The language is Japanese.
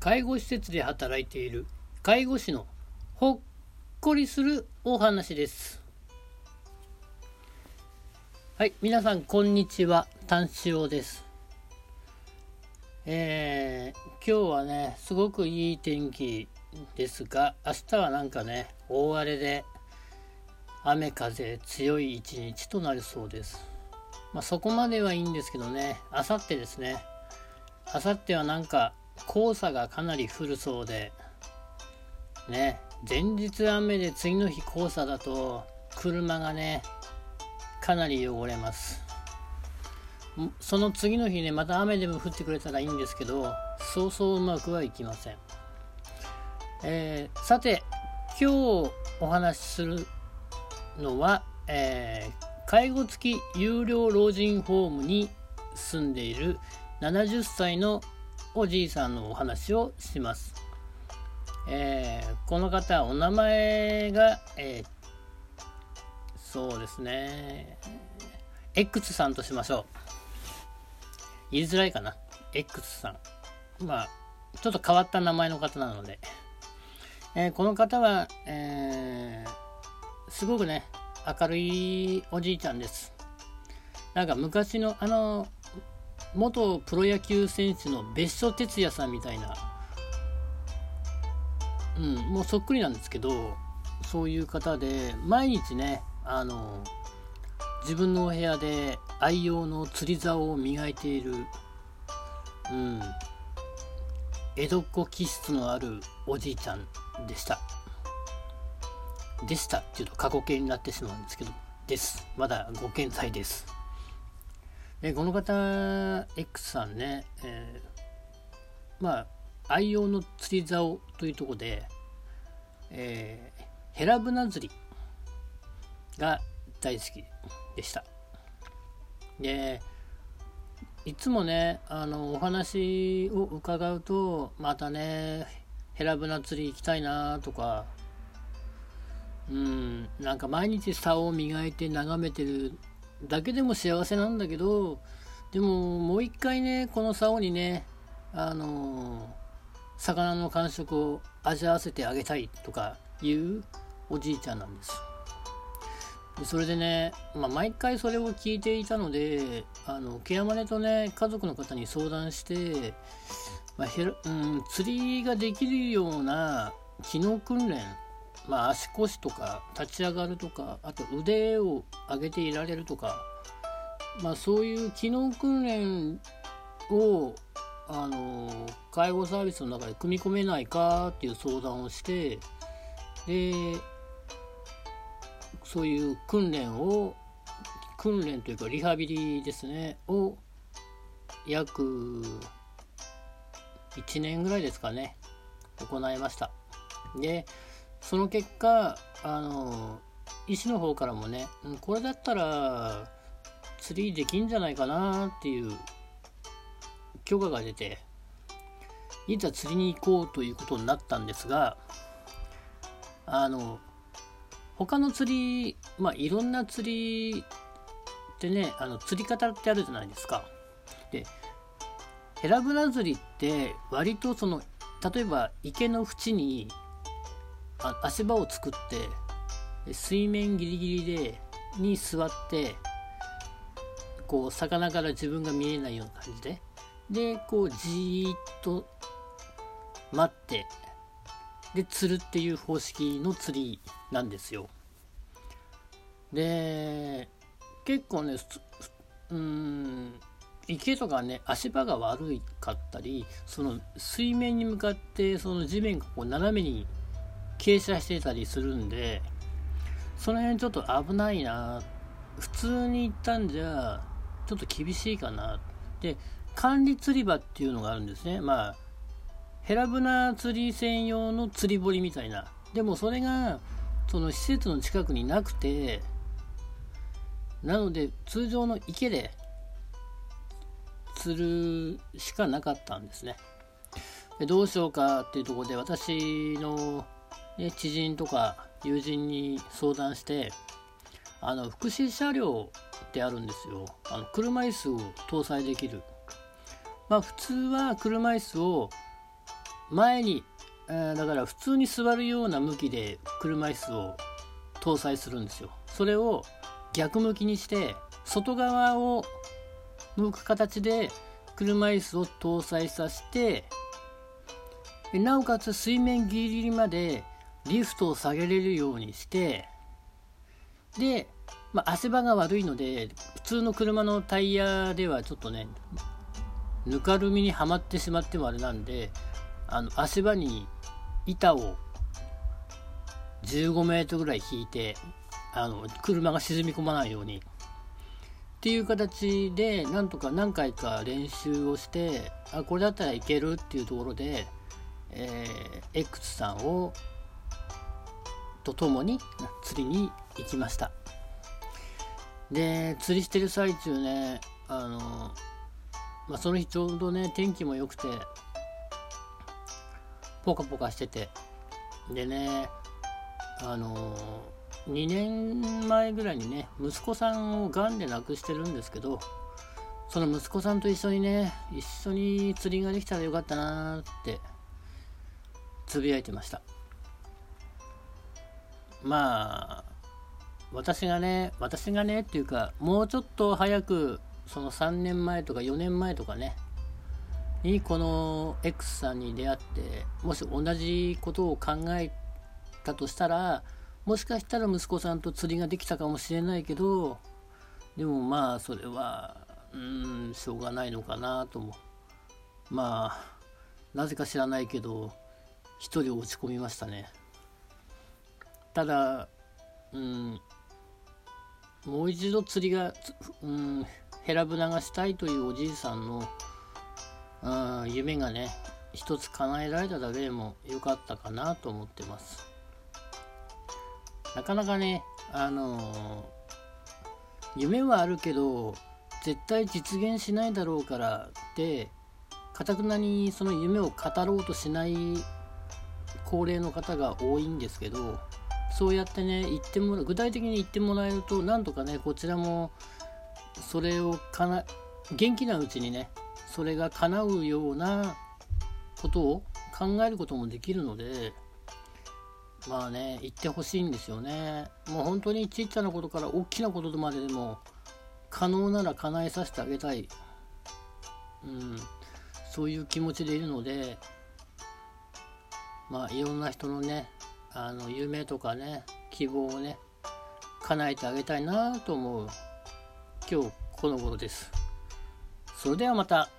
介護施設で働いている介護士のほっこりするお話です。はい皆さんこんにちは。単塩です。えー、今日はねすごくいい天気ですが明日はなんかね大荒れで雨風強い一日となりそうです。まあ、そこまではいいんですけどねあさってですね。あさってはなんか黄砂がかなり降るそうで。ね前日雨で次の日黄砂だと車がねかなり汚れます。その次の日ねまた雨でも降ってくれたらいいんですけどそうそううまくはいきません、えー、さて今日お話しするのは、えー、介護付き有料老人ホームに住んでいる70歳のおじいさんのお話をします。えー、この方、お名前が、えー、そうですね、X さんとしましょう。言いづらいかな。X さん。まあ、ちょっと変わった名前の方なので。えー、この方は、えー、すごくね、明るいおじいちゃんです。なんか昔のあの元プロ野球選手の別所哲也さんみたいな、うん、もうそっくりなんですけどそういう方で毎日ねあの自分のお部屋で愛用の釣り竿を磨いている、うん、江戸っ子気質のあるおじいちゃんでした。でしたっていうと過去形になってしまうんですけど、です。まだご健在です。でこの方、X さんね、えー、まあ、愛用の釣り竿というとこで、えー、ヘラブナ釣りが大好きでした。で、いつもね、あの、お話を伺うと、またね、ヘラブナ釣り行きたいなとか、うん、なんか毎日竿を磨いて眺めてるだけでも幸せなんだけどでももう一回ねこの竿にねあの魚の感触を味わわせてあげたいとかいうおじいちゃんなんです。それでね、まあ、毎回それを聞いていたのであのケアマネとね家族の方に相談して、まあ、うん、釣りができるような機能訓練まあ、足腰とか立ち上がるとかあと腕を上げていられるとか、まあ、そういう機能訓練をあの介護サービスの中で組み込めないかっていう相談をしてでそういう訓練を訓練というかリハビリですねを約1年ぐらいですかね行いました。でその結果あの医師の方からもねこれだったら釣りできんじゃないかなっていう許可が出ていざ釣りに行こうということになったんですがあの他の釣りまあいろんな釣りってねあの釣り方ってあるじゃないですか。でヘラブナ釣りって割とその例えば池の縁にあ足場を作って水面ギリギリでに座ってこう魚から自分が見えないような感じで。でこうじーっと待ってで釣るっていう方式の釣りなんですよ。で結構ねうん池とかね足場が悪かったりその水面に向かってその地面がこう斜めに傾斜してたりするんでその辺ちょっと危ないな。普通に行ったんじゃちょっと厳しいかな。で管理釣り場っていうのがあるんですね。まあヘラブナ釣り専用の釣り堀みたいな。でもそれがその施設の近くになくてなので通常の池で釣るしかなかったんですね。でどうしようかっていうとこで私ので知人とか友人に相談してあの福祉車両ってあるんですよ。あの車椅子を搭載できる。まあ普通は車椅子を前に、えー、だから普通に座るような向きで車椅子を搭載するんですよ。それを逆向きにして外側を向く形で車椅子を搭載させてなおかつ水面ギリギリまでリフトを下げれるようにしてで、まあ、足場が悪いので普通の車のタイヤではちょっとねぬかるみにはまってしまってもあれなんであの足場に板を15メートルぐらい引いてあの車が沈み込まないように。っていう形でなんとか何回か練習をしてあこれだったらいけるっていうところで、えー、X さんをと共に釣りに行きました。で釣りしてる最中ねあの、まあ、その日ちょうどね天気も良くてポカポカしてて。でねあの2年前ぐらいにね息子さんをがんで亡くしてるんですけどその息子さんと一緒にね一緒に釣りができたらよかったなってつぶやいてました。まあ私がね私がねっていうかもうちょっと早くその3年前とか4年前とかねにこの X さんに出会ってもし同じことを考えたとしたらもしかしたら息子さんと釣りができたかもしれないけどでもまあそれはうんしょうがないのかなともまあなぜか知らないけど一人落ち込みましたね。ただうんもう一度釣りがうんヘラブナがしたいというおじいさんのあ夢がね一つ叶えられただけでも良かったかなと思ってます。なかなかね、あのー、夢はあるけど、絶対実現しないだろうからって、かたくなにその夢を語ろうとしない高齢の方が多いんですけど、そうやってね、言ってもら、具体的に言ってもらえると、なんとかね、こちらも、それをかな、元気なうちにね、それが叶うようなことを考えることもできるので、まあね言ってほしいんですよね。もう本当にちっちゃなことから大きなことまででも可能なら叶えさせてあげたい、うん、そういう気持ちでいるのでまあいろんな人のねあの夢とかね希望をね叶えてあげたいなと思う今日この頃です。それではまた。